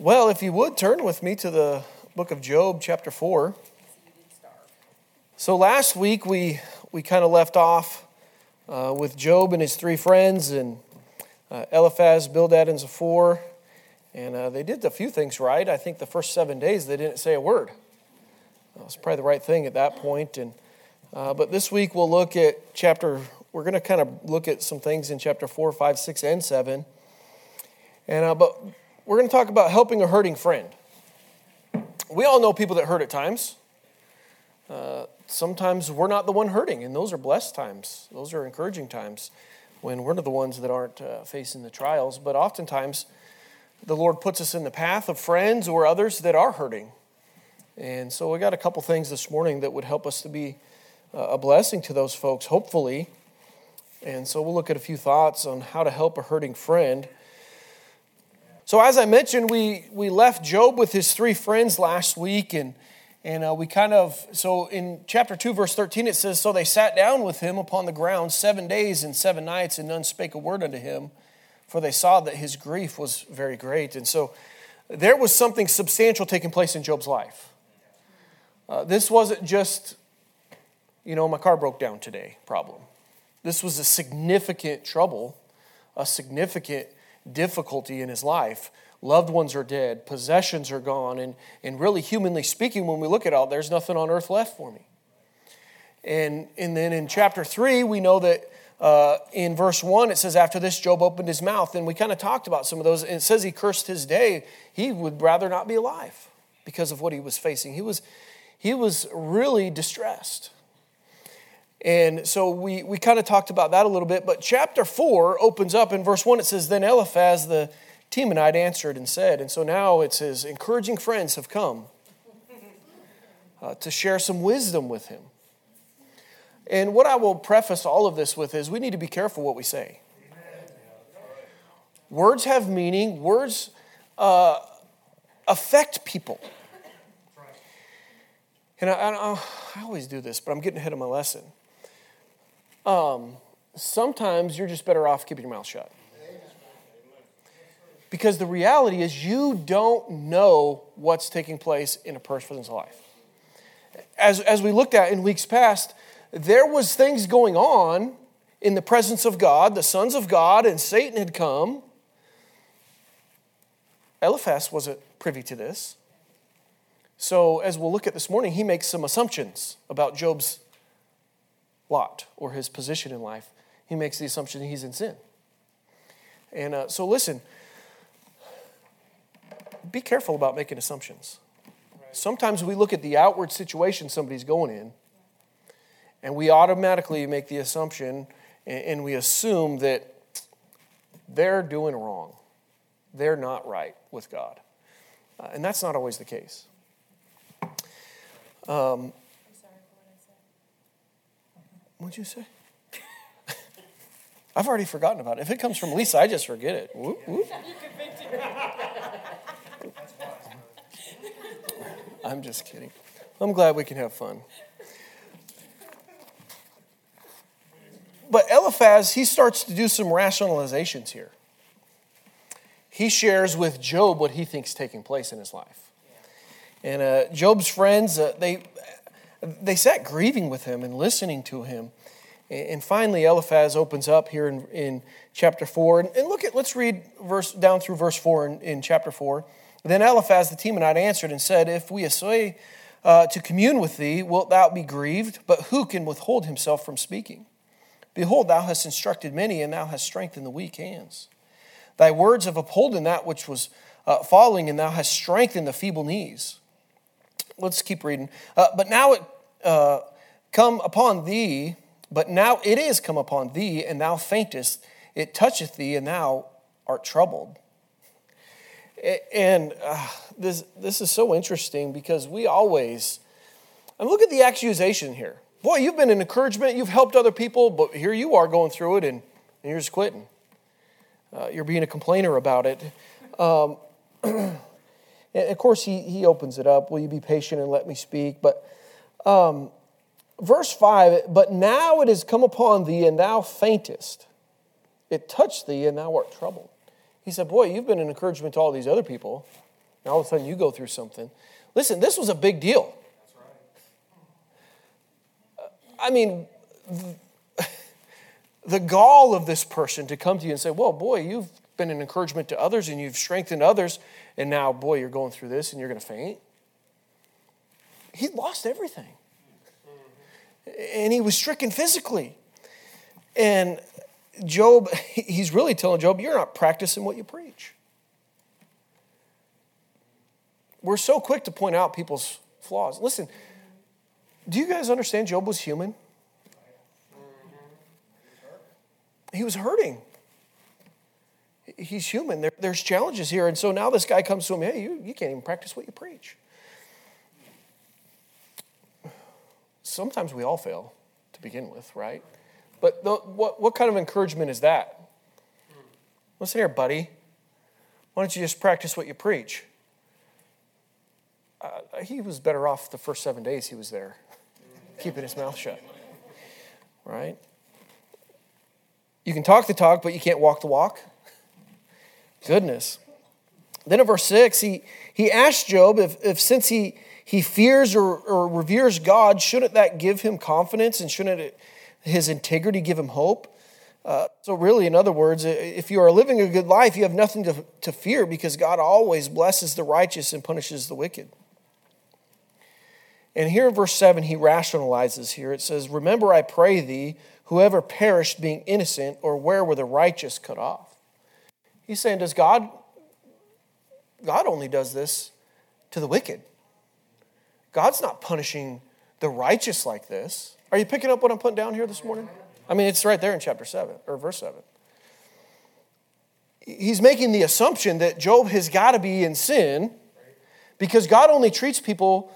Well, if you would turn with me to the book of Job, chapter 4. So last week we, we kind of left off uh, with Job and his three friends, and uh, Eliphaz, Bildad, and Zophar. And uh, they did a few things right. I think the first seven days they didn't say a word. That was probably the right thing at that point. And, uh, but this week we'll look at chapter, we're going to kind of look at some things in chapter 4, 5, 6, and 7. And, uh, but we're going to talk about helping a hurting friend. We all know people that hurt at times. Uh, sometimes we're not the one hurting, and those are blessed times. Those are encouraging times when we're the ones that aren't uh, facing the trials. But oftentimes, the Lord puts us in the path of friends or others that are hurting. And so we got a couple things this morning that would help us to be uh, a blessing to those folks, hopefully. And so we'll look at a few thoughts on how to help a hurting friend. So, as I mentioned, we, we left Job with his three friends last week, and, and uh, we kind of, so in chapter 2, verse 13, it says, So they sat down with him upon the ground seven days and seven nights, and none spake a word unto him, for they saw that his grief was very great. And so there was something substantial taking place in Job's life. Uh, this wasn't just, you know, my car broke down today problem. This was a significant trouble, a significant difficulty in his life. Loved ones are dead, possessions are gone, and, and really, humanly speaking, when we look at all, there's nothing on earth left for me. And, and then in chapter 3, we know that uh, in verse 1, it says, After this, Job opened his mouth. And we kind of talked about some of those. And it says he cursed his day. He would rather not be alive because of what he was facing. He was, he was really distressed. And so we, we kind of talked about that a little bit. But chapter 4 opens up in verse 1. It says, Then Eliphaz the Temanite answered and said, and so now it says, encouraging friends have come uh, to share some wisdom with him. And what I will preface all of this with is we need to be careful what we say. Words have meaning, words uh, affect people. And I, I, I always do this, but I'm getting ahead of my lesson um, sometimes you're just better off keeping your mouth shut. Because the reality is, you don't know what's taking place in a person's life. As, as we looked at in weeks past, there was things going on in the presence of God. The sons of God and Satan had come. Eliphaz wasn't privy to this. So, as we'll look at this morning, he makes some assumptions about Job's lot or his position in life, he makes the assumption he's in sin. And uh, so, listen, be careful about making assumptions. Sometimes we look at the outward situation somebody's going in, and we automatically make the assumption and we assume that they're doing wrong. They're not right with God. Uh, and that's not always the case. Um, What'd you say? I've already forgotten about it. If it comes from Lisa, I just forget it. Whoop, whoop. I'm just kidding. I'm glad we can have fun. But Eliphaz, he starts to do some rationalizations here. He shares with Job what he thinks taking place in his life. And uh, Job's friends, uh, they they sat grieving with him and listening to him. And finally, Eliphaz opens up here in, in chapter 4. And, look at, let's read verse down through verse 4 in, in chapter 4. Then Eliphaz the Temanite answered and said, If we essay uh, to commune with thee, wilt thou be grieved? But who can withhold himself from speaking? Behold, thou hast instructed many, and thou hast strengthened the weak hands. Thy words have upholden that which was uh, falling, and thou hast strengthened the feeble knees let's keep reading. Uh, but now it uh, come upon thee, but now it is come upon thee, and thou faintest. It toucheth thee, and thou art troubled. And uh, this, this is so interesting because we always, and look at the accusation here. Boy, you've been an encouragement, you've helped other people, but here you are going through it and, and you're just quitting. Uh, you're being a complainer about it. Um, of course, he, he opens it up. Will you be patient and let me speak? But um, verse 5 But now it has come upon thee, and thou faintest. It touched thee, and thou art troubled. He said, Boy, you've been an encouragement to all these other people, and all of a sudden you go through something. Listen, this was a big deal. Uh, I mean, the gall of this person to come to you and say, Well, boy, you've been an encouragement to others and you've strengthened others, and now, boy, you're going through this and you're going to faint. He lost everything. And he was stricken physically. And Job, he's really telling Job, You're not practicing what you preach. We're so quick to point out people's flaws. Listen, do you guys understand Job was human? He was hurting. He's human. There, there's challenges here. And so now this guy comes to him, hey, you, you can't even practice what you preach. Sometimes we all fail to begin with, right? But the, what, what kind of encouragement is that? Listen here, buddy. Why don't you just practice what you preach? Uh, he was better off the first seven days he was there keeping his mouth shut. Right? You can talk the talk, but you can't walk the walk. Goodness. Then in verse 6, he, he asked Job if, if since he, he fears or, or reveres God, shouldn't that give him confidence and shouldn't it, his integrity give him hope? Uh, so, really, in other words, if you are living a good life, you have nothing to, to fear because God always blesses the righteous and punishes the wicked. And here in verse 7, he rationalizes here. It says, Remember, I pray thee, whoever perished being innocent, or where were the righteous cut off? He's saying, Does God, God only does this to the wicked. God's not punishing the righteous like this. Are you picking up what I'm putting down here this morning? I mean, it's right there in chapter 7, or verse 7. He's making the assumption that Job has got to be in sin because God only treats people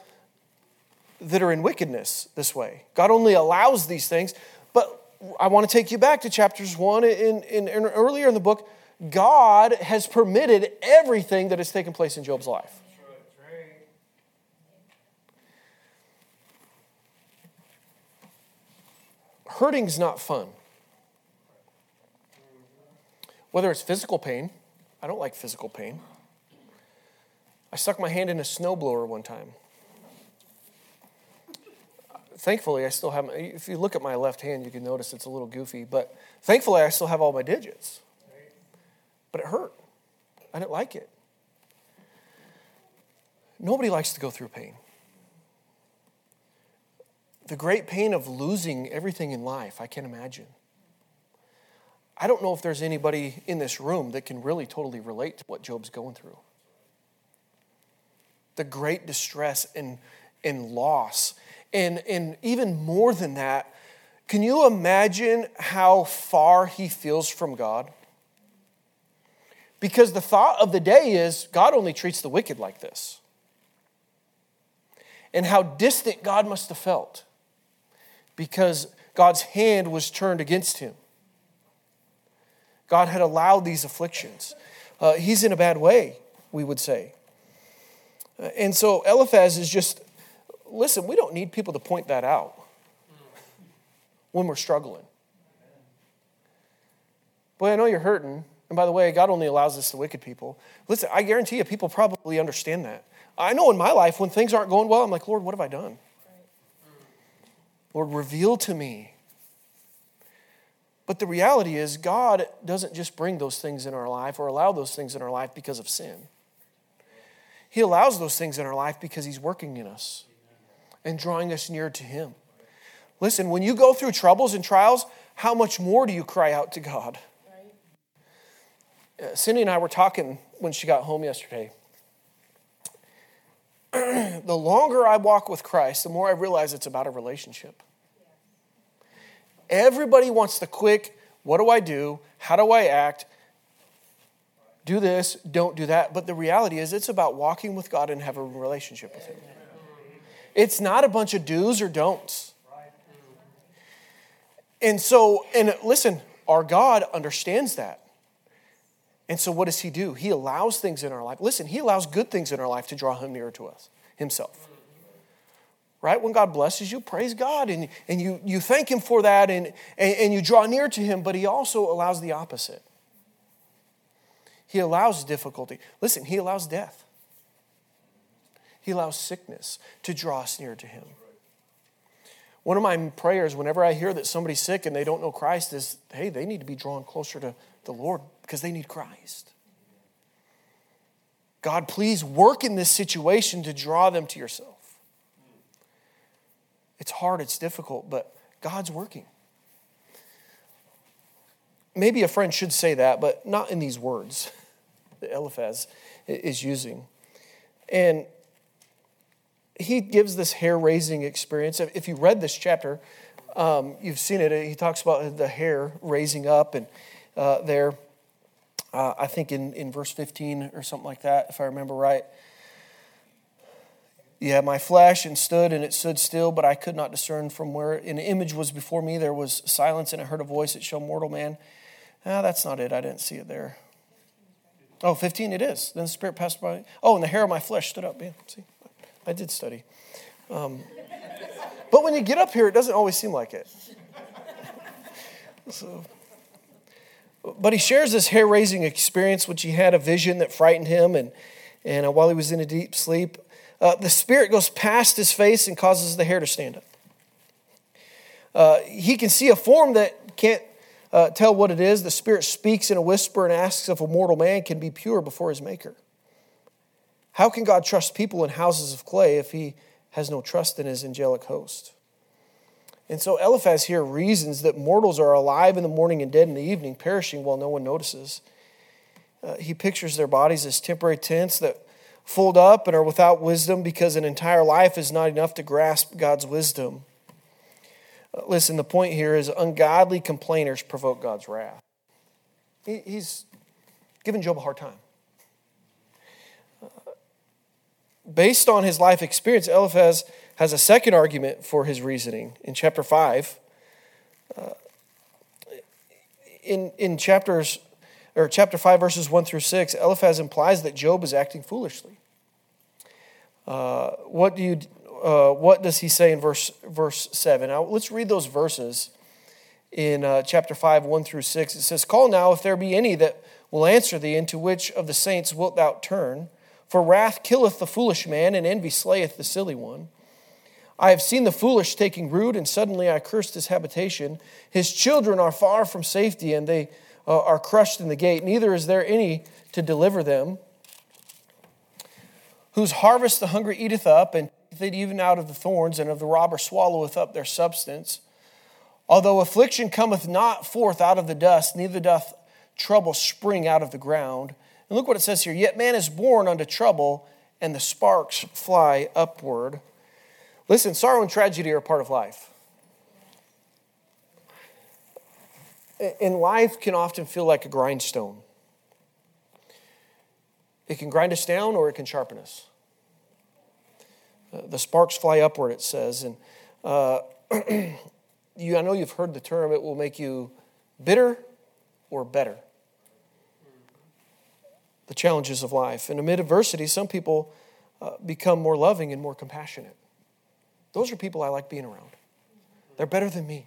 that are in wickedness this way. God only allows these things. But I want to take you back to chapters one in, in, in earlier in the book. God has permitted everything that has taken place in Job's life. Hurting's not fun. Whether it's physical pain, I don't like physical pain. I stuck my hand in a snowblower one time thankfully, I still have, if you look at my left hand, you can notice it's a little goofy, but thankfully, I still have all my digits. But it hurt. I didn't like it. Nobody likes to go through pain. The great pain of losing everything in life, I can't imagine. I don't know if there's anybody in this room that can really totally relate to what Job's going through. The great distress and, and loss and, and even more than that, can you imagine how far he feels from God? Because the thought of the day is God only treats the wicked like this. And how distant God must have felt because God's hand was turned against him. God had allowed these afflictions. Uh, he's in a bad way, we would say. Uh, and so Eliphaz is just listen, we don't need people to point that out when we're struggling. Boy, I know you're hurting. And by the way, God only allows this to wicked people. Listen, I guarantee you, people probably understand that. I know in my life, when things aren't going well, I'm like, Lord, what have I done? Lord, reveal to me. But the reality is, God doesn't just bring those things in our life or allow those things in our life because of sin. He allows those things in our life because He's working in us and drawing us near to Him. Listen, when you go through troubles and trials, how much more do you cry out to God? Uh, Cindy and I were talking when she got home yesterday. the longer I walk with Christ, the more I realize it's about a relationship. Everybody wants the quick, what do I do? How do I act? Do this, don't do that. But the reality is, it's about walking with God and having a relationship with Him. It's not a bunch of do's or don'ts. And so, and listen, our God understands that. And so, what does He do? He allows things in our life. Listen, He allows good things in our life to draw Him nearer to us, Himself. Right? When God blesses you, praise God. And, and you, you thank Him for that and, and, and you draw near to Him, but He also allows the opposite. He allows difficulty. Listen, He allows death. He allows sickness to draw us near to Him. One of my prayers, whenever I hear that somebody's sick and they don't know Christ, is hey, they need to be drawn closer to the Lord because they need Christ. God, please work in this situation to draw them to yourself. It's hard, it's difficult, but God's working. Maybe a friend should say that, but not in these words that Eliphaz is using. And he gives this hair raising experience. If you read this chapter, um, you've seen it. He talks about the hair raising up and uh, there uh, I think in, in verse 15 or something like that, if I remember right. Yeah, my flesh and stood, and it stood still, but I could not discern from where an image was before me. There was silence, and I heard a voice that showed mortal man. Ah, that's not it. I didn't see it there. Oh, 15 it is. Then the Spirit passed by. Oh, and the hair of my flesh stood up. Yeah, see, I did study. Um, but when you get up here, it doesn't always seem like it. So. But he shares this hair raising experience, which he had a vision that frightened him, and, and uh, while he was in a deep sleep, uh, the spirit goes past his face and causes the hair to stand up. Uh, he can see a form that can't uh, tell what it is. The spirit speaks in a whisper and asks if a mortal man can be pure before his maker. How can God trust people in houses of clay if he has no trust in his angelic host? And so Eliphaz here reasons that mortals are alive in the morning and dead in the evening, perishing while no one notices. Uh, he pictures their bodies as temporary tents that fold up and are without wisdom because an entire life is not enough to grasp God's wisdom. Uh, listen, the point here is ungodly complainers provoke God's wrath. He, he's giving Job a hard time. Uh, based on his life experience, Eliphaz has a second argument for his reasoning in chapter 5. Uh, in, in chapters or chapter 5 verses 1 through 6 eliphaz implies that job is acting foolishly. Uh, what do you uh, what does he say in verse verse 7 now let's read those verses in uh, chapter 5 1 through 6 it says call now if there be any that will answer thee into which of the saints wilt thou turn? For wrath killeth the foolish man and envy slayeth the silly one I have seen the foolish taking root, and suddenly I cursed his habitation. His children are far from safety, and they uh, are crushed in the gate. Neither is there any to deliver them. Whose harvest the hungry eateth up, and it even out of the thorns, and of the robber swalloweth up their substance. Although affliction cometh not forth out of the dust, neither doth trouble spring out of the ground. And look what it says here Yet man is born unto trouble, and the sparks fly upward. Listen, sorrow and tragedy are part of life. And life can often feel like a grindstone. It can grind us down or it can sharpen us. The sparks fly upward, it says. And uh, you, I know you've heard the term, it will make you bitter or better. The challenges of life. And amid adversity, some people uh, become more loving and more compassionate. Those are people I like being around. They're better than me.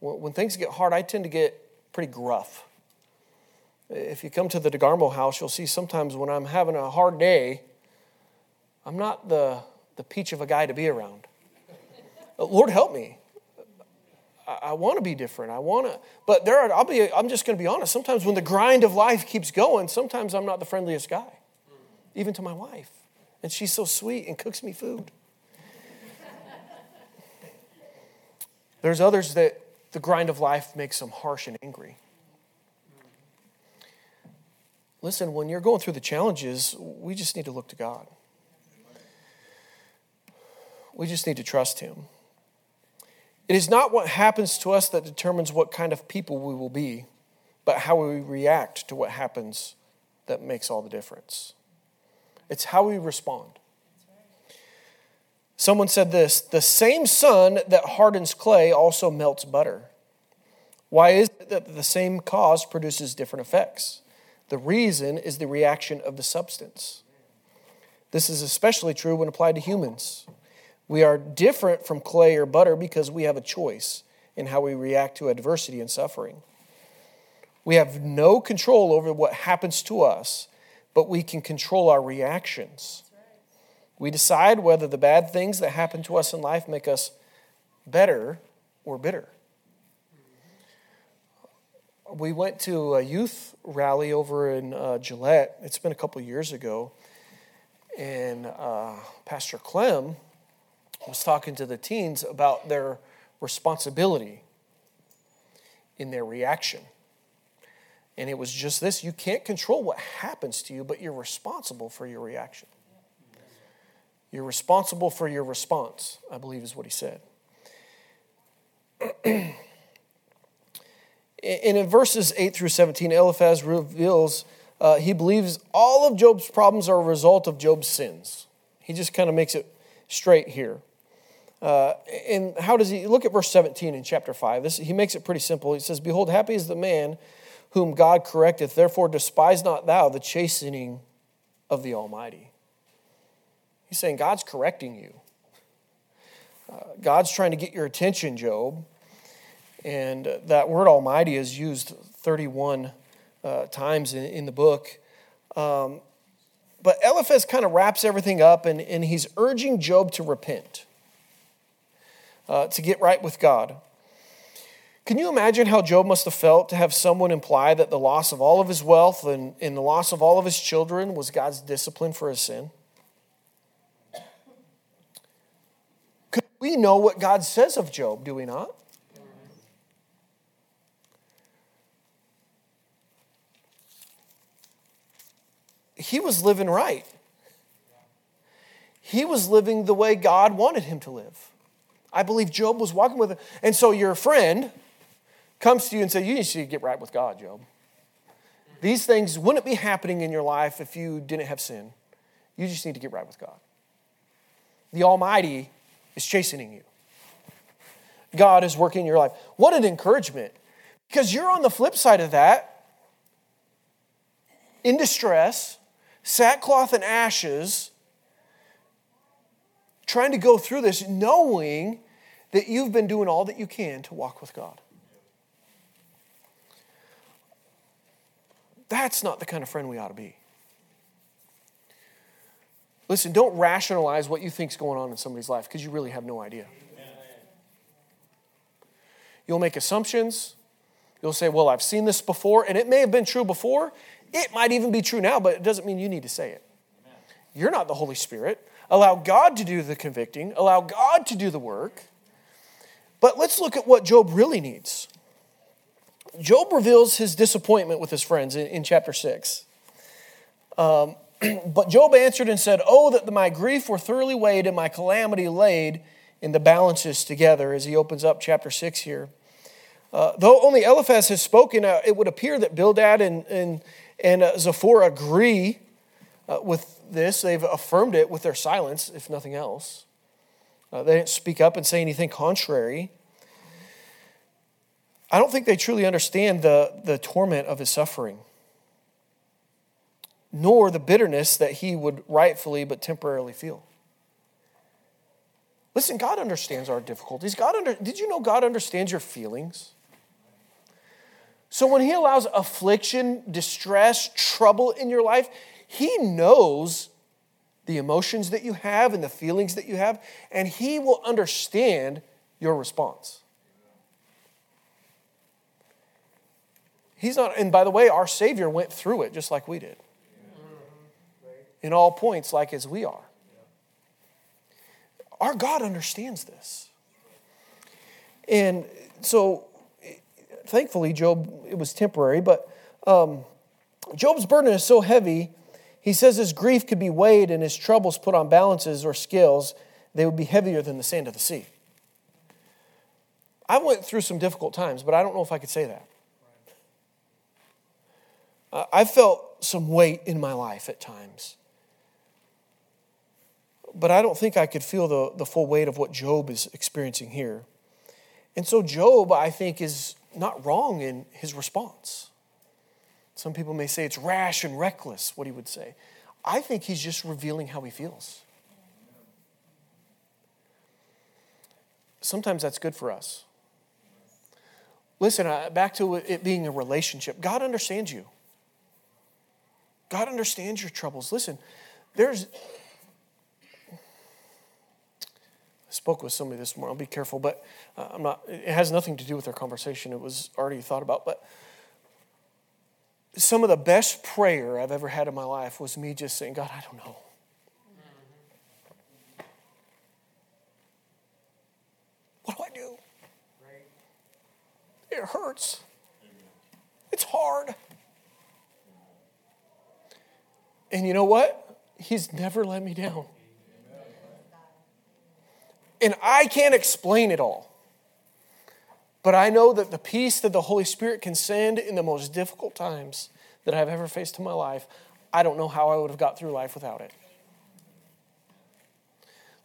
When things get hard, I tend to get pretty gruff. If you come to the DeGarmo house, you'll see sometimes when I'm having a hard day, I'm not the, the peach of a guy to be around. Lord, help me. I, I want to be different. I want to, but there are, I'll be, I'm just going to be honest. Sometimes when the grind of life keeps going, sometimes I'm not the friendliest guy, even to my wife. And she's so sweet and cooks me food. There's others that the grind of life makes them harsh and angry. Listen, when you're going through the challenges, we just need to look to God. We just need to trust Him. It is not what happens to us that determines what kind of people we will be, but how we react to what happens that makes all the difference. It's how we respond. Someone said this the same sun that hardens clay also melts butter. Why is it that the same cause produces different effects? The reason is the reaction of the substance. This is especially true when applied to humans. We are different from clay or butter because we have a choice in how we react to adversity and suffering. We have no control over what happens to us, but we can control our reactions. We decide whether the bad things that happen to us in life make us better or bitter. We went to a youth rally over in uh, Gillette. It's been a couple years ago. And uh, Pastor Clem was talking to the teens about their responsibility in their reaction. And it was just this you can't control what happens to you, but you're responsible for your reaction. You're responsible for your response, I believe is what he said. and in verses 8 through 17, Eliphaz reveals uh, he believes all of Job's problems are a result of Job's sins. He just kind of makes it straight here. Uh, and how does he look at verse 17 in chapter 5? This, he makes it pretty simple. He says, Behold, happy is the man whom God correcteth, therefore despise not thou the chastening of the Almighty. He's saying God's correcting you. Uh, God's trying to get your attention, Job. And uh, that word Almighty is used 31 uh, times in, in, the book. Um, but Eliphaz kind of wraps everything up and, and he's urging Job to repent, uh, to get right with God. Can you imagine how Job must have felt to have someone imply that the loss of all of his wealth and, and the loss of all of his children was God's discipline for his sin? Could we know what God says of Job, do we not? He was living right. He was living the way God wanted him to live. I believe Job was walking with him. And so your friend comes to you and says, You need to get right with God, Job. These things wouldn't be happening in your life if you didn't have sin. You just need to get right with God. The Almighty is chastening you. God is working in your life. What an encouragement. Because you're on the flip side of that, in distress, sackcloth and ashes, trying to go through this, knowing that you've been doing all that you can to walk with God. That's not the kind of friend we ought to be. Listen, don't rationalize what you think's going on in somebody's life because you really have no idea. You'll make assumptions. You'll say, Well, I've seen this before, and it may have been true before. It might even be true now, but it doesn't mean you need to say it. You're not the Holy Spirit. Allow God to do the convicting, allow God to do the work. But let's look at what Job really needs. Job reveals his disappointment with his friends in, in chapter 6. Um, but Job answered and said, Oh, that my grief were thoroughly weighed and my calamity laid in the balances together, as he opens up chapter 6 here. Uh, though only Eliphaz has spoken, uh, it would appear that Bildad and, and, and uh, Zophar agree uh, with this. They've affirmed it with their silence, if nothing else. Uh, they didn't speak up and say anything contrary. I don't think they truly understand the, the torment of his suffering, nor the bitterness that he would rightfully but temporarily feel. Listen, God understands our difficulties. God under, did you know God understands your feelings? So when he allows affliction, distress, trouble in your life, he knows the emotions that you have and the feelings that you have, and he will understand your response. He's not, and by the way, our Savior went through it just like we did. In all points, like as we are. Our God understands this. And so, thankfully, Job, it was temporary, but um, Job's burden is so heavy, he says his grief could be weighed and his troubles put on balances or scales, they would be heavier than the sand of the sea. I went through some difficult times, but I don't know if I could say that. I felt some weight in my life at times. But I don't think I could feel the, the full weight of what Job is experiencing here. And so, Job, I think, is not wrong in his response. Some people may say it's rash and reckless, what he would say. I think he's just revealing how he feels. Sometimes that's good for us. Listen, uh, back to it being a relationship. God understands you. God understands your troubles. Listen, there's Spoke with somebody this morning. I'll be careful, but uh, I'm not. It has nothing to do with our conversation. It was already thought about. But some of the best prayer I've ever had in my life was me just saying, God, I don't know. What do I do? It hurts. It's hard. And you know what? He's never let me down. And I can't explain it all. But I know that the peace that the Holy Spirit can send in the most difficult times that I've ever faced in my life, I don't know how I would have got through life without it.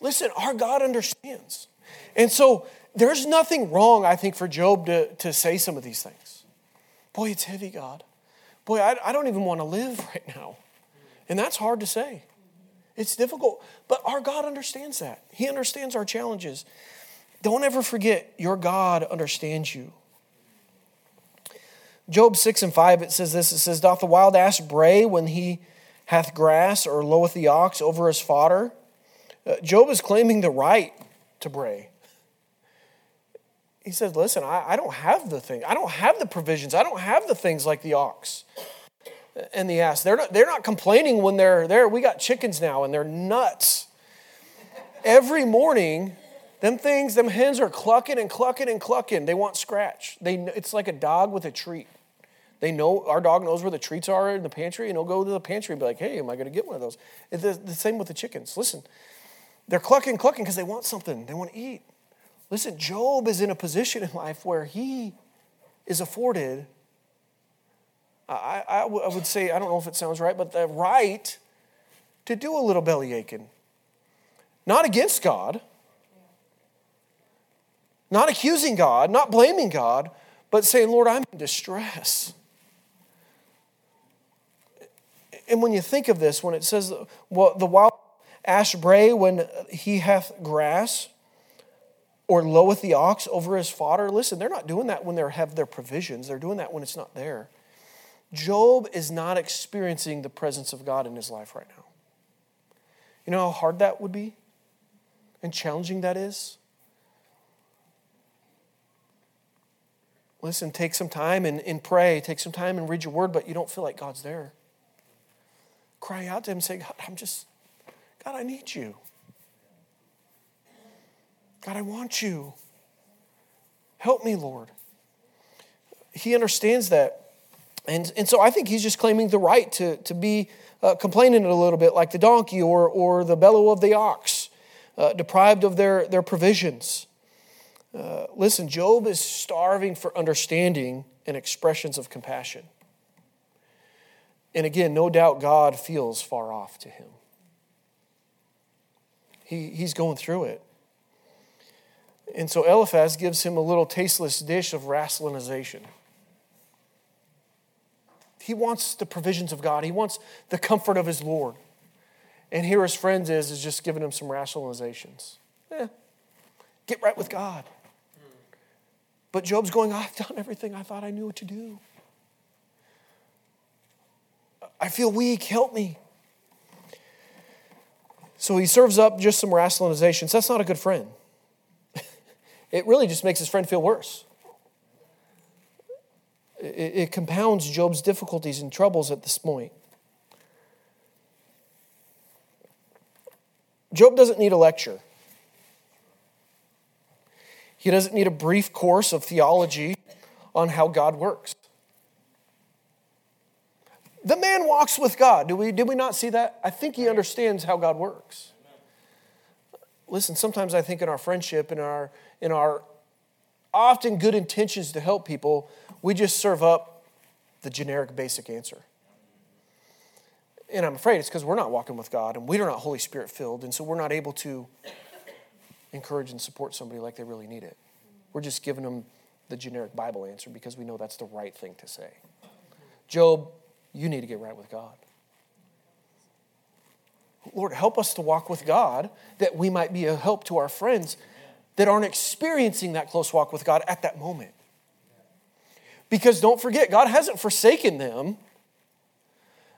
Listen, our God understands. And so there's nothing wrong, I think, for Job to, to say some of these things. Boy, it's heavy, God. Boy, I, I don't even want to live right now. And that's hard to say. It's difficult, but our God understands that. He understands our challenges. Don't ever forget, your God understands you. Job 6 and 5, it says this it says, Doth the wild ass bray when he hath grass, or loweth the ox over his fodder? Uh, Job is claiming the right to bray. He says, Listen, I, I don't have the thing. I don't have the provisions. I don't have the things like the ox and the ass. They're not, they're not complaining when they're there. We got chickens now and they're nuts. Every morning, them things, them hens are clucking and clucking and clucking. They want scratch. They, it's like a dog with a treat. They know, our dog knows where the treats are in the pantry and he'll go to the pantry and be like, hey, am I going to get one of those? It's the, the same with the chickens. Listen, they're clucking, clucking because they want something. They want to eat. Listen, Job is in a position in life where he is afforded I, I, w- I would say, I don't know if it sounds right, but the right to do a little belly aching. Not against God, not accusing God, not blaming God, but saying, Lord, I'm in distress. And when you think of this, when it says, well, the wild ash bray when he hath grass, or loweth the ox over his fodder, listen, they're not doing that when they have their provisions. They're doing that when it's not there. Job is not experiencing the presence of God in his life right now. You know how hard that would be and challenging that is? Listen, take some time and, and pray. Take some time and read your word, but you don't feel like God's there. Cry out to Him say, God, I'm just, God, I need you. God, I want you. Help me, Lord. He understands that. And, and so I think he's just claiming the right to, to be uh, complaining a little bit like the donkey or, or the bellow of the ox, uh, deprived of their, their provisions. Uh, listen, Job is starving for understanding and expressions of compassion. And again, no doubt God feels far off to him. He, he's going through it. And so Eliphaz gives him a little tasteless dish of rationalization. He wants the provisions of God. He wants the comfort of his Lord. And here his friends is, is just giving him some rationalizations. Eh, get right with God. But Job's going, I've done everything I thought I knew what to do. I feel weak. Help me. So he serves up just some rationalizations. That's not a good friend. it really just makes his friend feel worse it, compounds Job's difficulties and troubles at this point. Job doesn't need a lecture. He doesn't need a brief course of theology on how God works. The man walks with God. Do we, did we not see that? I think he understands how God works. Listen, sometimes I think in our friendship, in our, in our often good intentions to help people, we just serve up the generic basic answer. And I'm afraid it's because we're not walking with God and we're not Holy Spirit filled, and so we're not able to encourage and support somebody like they really need it. We're just giving them the generic Bible answer because we know that's the right thing to say. Job, you need to get right with God. Lord, help us to walk with God that we might be a help to our friends that aren't experiencing that close walk with God at that moment. Because don't forget, God hasn't forsaken them,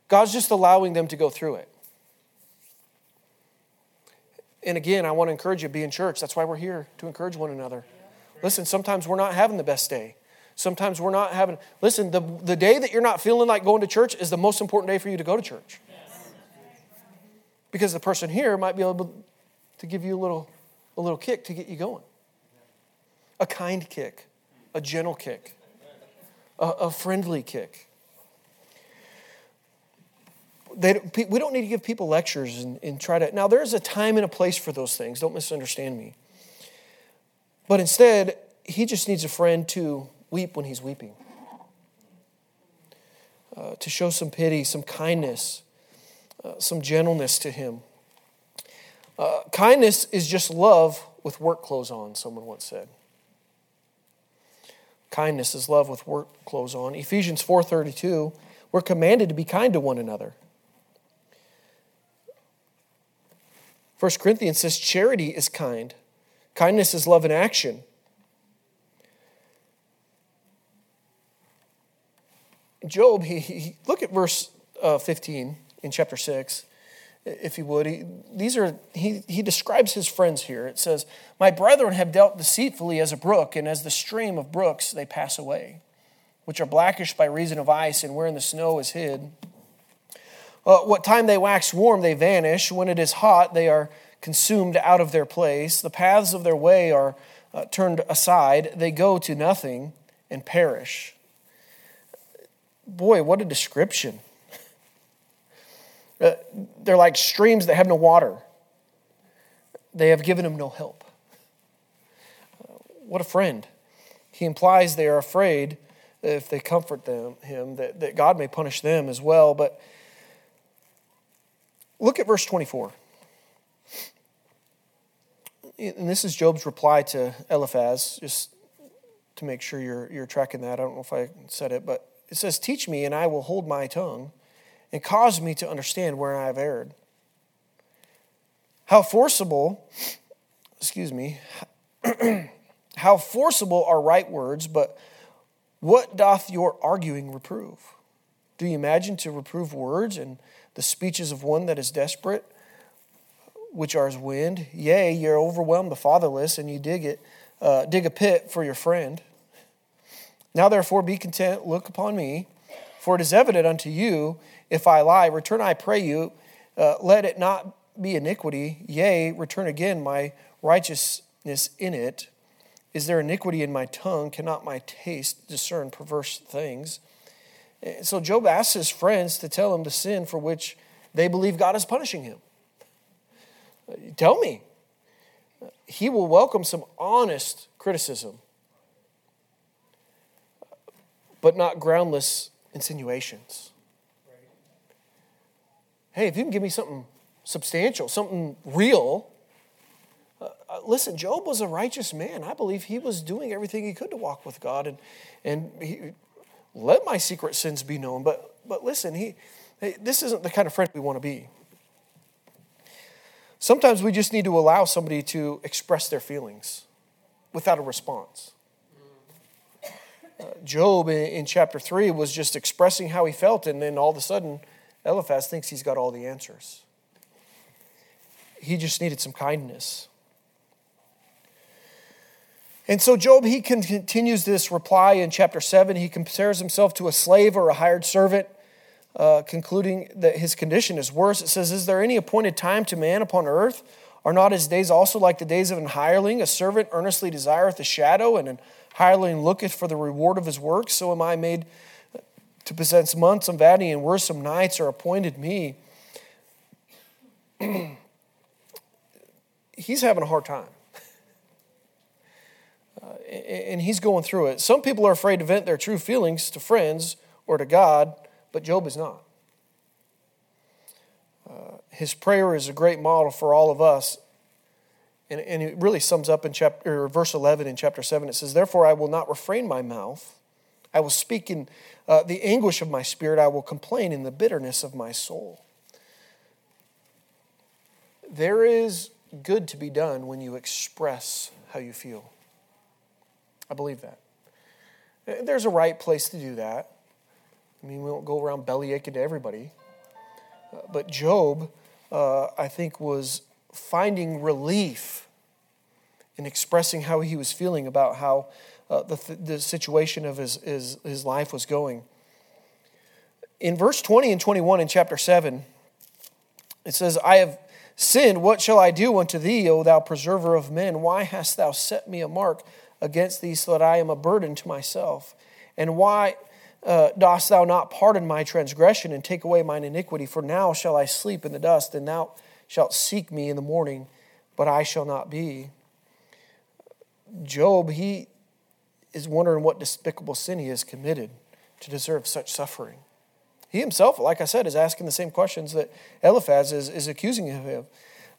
God's just allowing them to go through it. And again, I want to encourage you to be in church. That's why we're here to encourage one another. Listen, sometimes we're not having the best day. Sometimes we're not having, listen, the, the day that you're not feeling like going to church is the most important day for you to go to church. Because the person here might be able to give you a little, a little kick to get you going. A kind kick, a gentle kick, a, a friendly kick. They, we don't need to give people lectures and, and try to. Now, there's a time and a place for those things. Don't misunderstand me. But instead, he just needs a friend to weep when he's weeping, uh, to show some pity, some kindness, uh, some gentleness to him. Uh, kindness is just love with work clothes on, someone once said. Kindness is love with work clothes on. Ephesians 4:32, we're commanded to be kind to one another. 1 Corinthians says charity is kind. Kindness is love in action. Job, he, he look at verse uh, 15 in chapter 6, if you would. He, these are, he, he describes his friends here. It says, My brethren have dealt deceitfully as a brook, and as the stream of brooks they pass away, which are blackish by reason of ice, and wherein the snow is hid. Uh, what time they wax warm, they vanish. When it is hot, they are consumed out of their place. The paths of their way are uh, turned aside. They go to nothing and perish. Boy, what a description. Uh, they're like streams that have no water, they have given him no help. Uh, what a friend. He implies they are afraid if they comfort them, him that, that God may punish them as well. But look at verse 24. And this is Job's reply to Eliphaz, just to make sure you're, you're tracking that. I don't know if I said it, but it says, Teach me, and I will hold my tongue, and cause me to understand where I have erred. How forcible, excuse me, how forcible are right words, but what doth your arguing reprove? Do you imagine to reprove words and the speeches of one that is desperate, which are as wind? Yea, you overwhelm the fatherless, and you dig it, uh, dig a pit for your friend. Now therefore be content, look upon me, for it is evident unto you, if I lie, return I pray you, uh, let it not be iniquity, yea, return again my righteousness in it. Is there iniquity in my tongue? Cannot my taste discern perverse things? So Job asks his friends to tell him the sin for which they believe God is punishing him. Tell me. He will welcome some honest criticism but not groundless insinuations. Hey, if you can give me something substantial, something real, uh, uh, listen, Job was a righteous man. I believe he was doing everything he could to walk with God and, and he, let my secret sins be known. But, but listen, he, hey, this isn't the kind of friend we want to be. Sometimes we just need to allow somebody to express their feelings without a response. Job in, chapter 3 was just expressing how he felt, and then all of a sudden, Eliphaz thinks he's got all the answers. He just needed some kindness. And so, Job, he continues this reply in chapter 7. He compares himself to a slave or a hired servant, uh, concluding that his condition is worse. It says, Is there any appointed time to man upon earth? Are not his days also like the days of an hireling? A servant earnestly desireth a shadow, and an hireling looketh for the reward of his work, so am I made to possess months of vanity, and wearisome nights are appointed me. he's having a hard time. Uh, and he's going through it. Some people are afraid to vent their true feelings to friends or to God, but Job is not. Uh, his prayer is a great model for all of us and, and it really sums up in chapter, verse 11 in chapter 7. It says, Therefore I will not refrain my mouth. I will speak in uh, the anguish of my spirit. I will complain in the bitterness of my soul. There is good to be done when you express how you feel. I believe that. There's a right place to do that. I mean, we won't go around belly aching to everybody. Uh, but Job, uh, I think, was finding relief in expressing how he was feeling about how uh, the, the situation of his, his, his life was going. In verse 20 and 21 in chapter 7, it says, I have sinned. What shall I do unto thee, O thou preserver of men? Why hast thou set me a mark against thee so that I am a burden to myself? And why uh, dost thou not pardon my transgression and take away mine iniquity? For now shall I sleep in the dust, and thou shalt seek me in the morning, but I shall not be. Job, he is wondering what despicable sin he has committed to deserve such suffering. He himself, like I said, is asking the same questions that Eliphaz is, is accusing him of.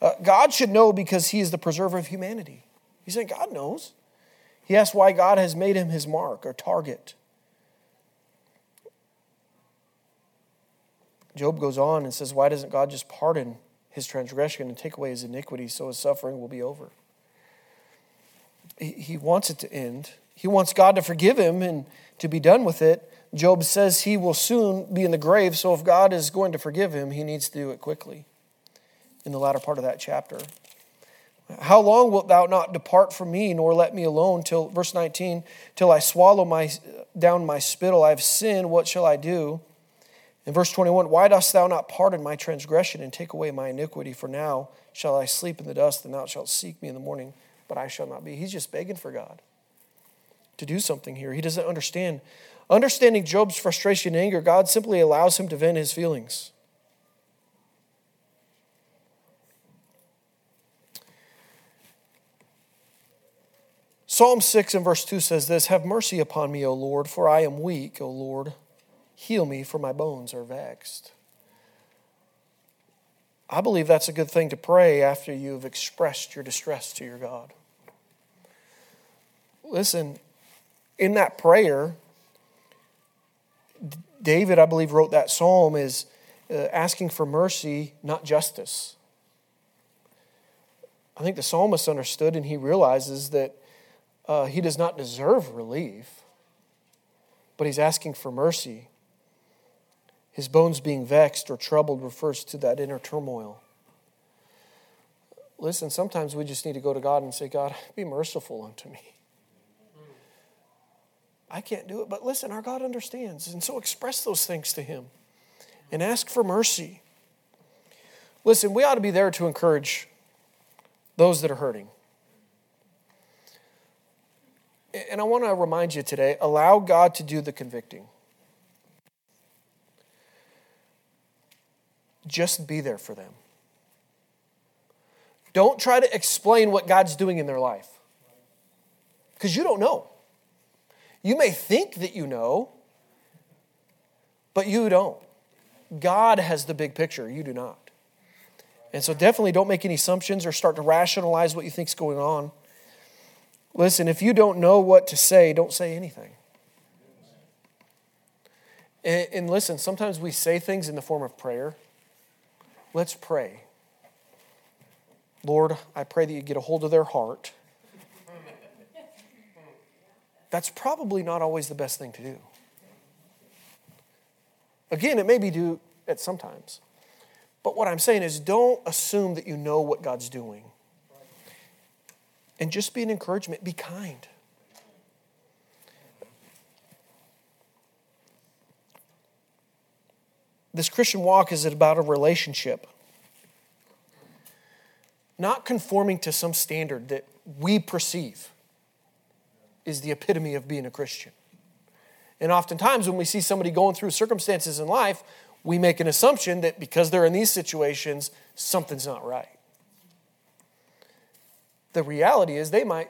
Uh, God should know because he is the preserver of humanity. He's saying God knows. He asks why God has made him his mark or target. Job goes on and says, Why doesn't God just pardon his transgression and take away his iniquity so his suffering will be over? He, he wants it to end. He wants God to forgive him and to be done with it. Job says he will soon be in the grave, so if God is going to forgive him, he needs to do it quickly in the latter part of that chapter. How long wilt thou not depart from me, nor let me alone till verse 19, till I swallow my down my spittle? I have sinned, what shall I do? In verse 21, why dost thou not pardon my transgression and take away my iniquity? For now shall I sleep in the dust, and thou shalt seek me in the morning, but I shall not be. He's just begging for God to do something here. He doesn't understand. Understanding Job's frustration and anger, God simply allows him to vent his feelings. Psalm 6 and verse 2 says this Have mercy upon me, O Lord, for I am weak, O Lord. Heal me, for my bones are vexed. I believe that's a good thing to pray after you've expressed your distress to your God. Listen, in that prayer, David, I believe, wrote that psalm is uh, asking for mercy, not justice. I think the psalmist understood and he realizes that uh, he does not deserve relief, but he's asking for mercy. His bones being vexed or troubled refers to that inner turmoil. Listen, sometimes we just need to go to God and say, God, be merciful unto me. I can't do it. But listen, our God understands. And so express those things to Him and ask for mercy. Listen, we ought to be there to encourage those that are hurting. And I want to remind you today allow God to do the convicting. Just be there for them. Don't try to explain what God's doing in their life because you don't know. You may think that you know, but you don't. God has the big picture, you do not. And so definitely don't make any assumptions or start to rationalize what you think's going on. Listen, if you don't know what to say, don't say anything. And, and listen, sometimes we say things in the form of prayer. Let's pray. Lord, I pray that you get a hold of their heart that's probably not always the best thing to do. Again, it may be due at sometimes. But what I'm saying is don't assume that you know what God's doing. And just be an encouragement, be kind. This Christian walk is about a relationship, not conforming to some standard that we perceive is the epitome of being a Christian. And oftentimes, when we see somebody going through circumstances in life, we make an assumption that because they're in these situations, something's not right. The reality is, they might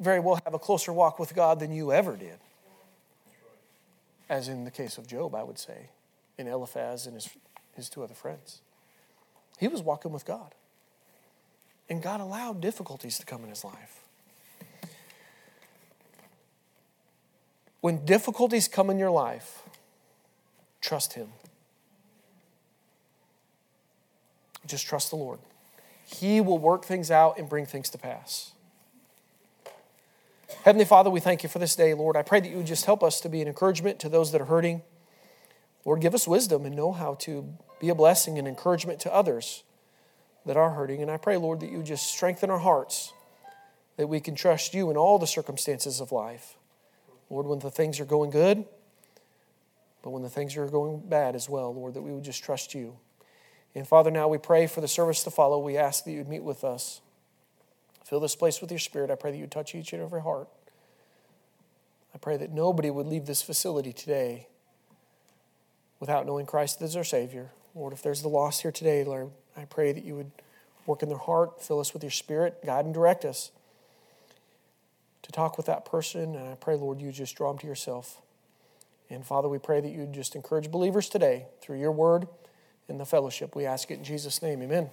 very well have a closer walk with God than you ever did. As in the case of Job, I would say, in Eliphaz and his, his two other friends. He was walking with God. And God allowed difficulties to come in his life. When difficulties come in your life, trust Him. Just trust the Lord. He will work things out and bring things to pass. Heavenly Father, we thank you for this day, Lord. I pray that you would just help us to be an encouragement to those that are hurting. Lord, give us wisdom and know how to be a blessing and encouragement to others that are hurting. And I pray, Lord, that you would just strengthen our hearts, that we can trust you in all the circumstances of life. Lord, when the things are going good, but when the things are going bad as well, Lord, that we would just trust you. And Father, now we pray for the service to follow. We ask that you would meet with us. Fill this place with your spirit. I pray that you touch each and every heart. I pray that nobody would leave this facility today without knowing Christ as their Savior. Lord, if there's the lost here today, Lord, I pray that you would work in their heart, fill us with your spirit, guide and direct us to talk with that person. And I pray, Lord, you just draw them to yourself. And Father, we pray that you just encourage believers today through your word and the fellowship. We ask it in Jesus' name. Amen.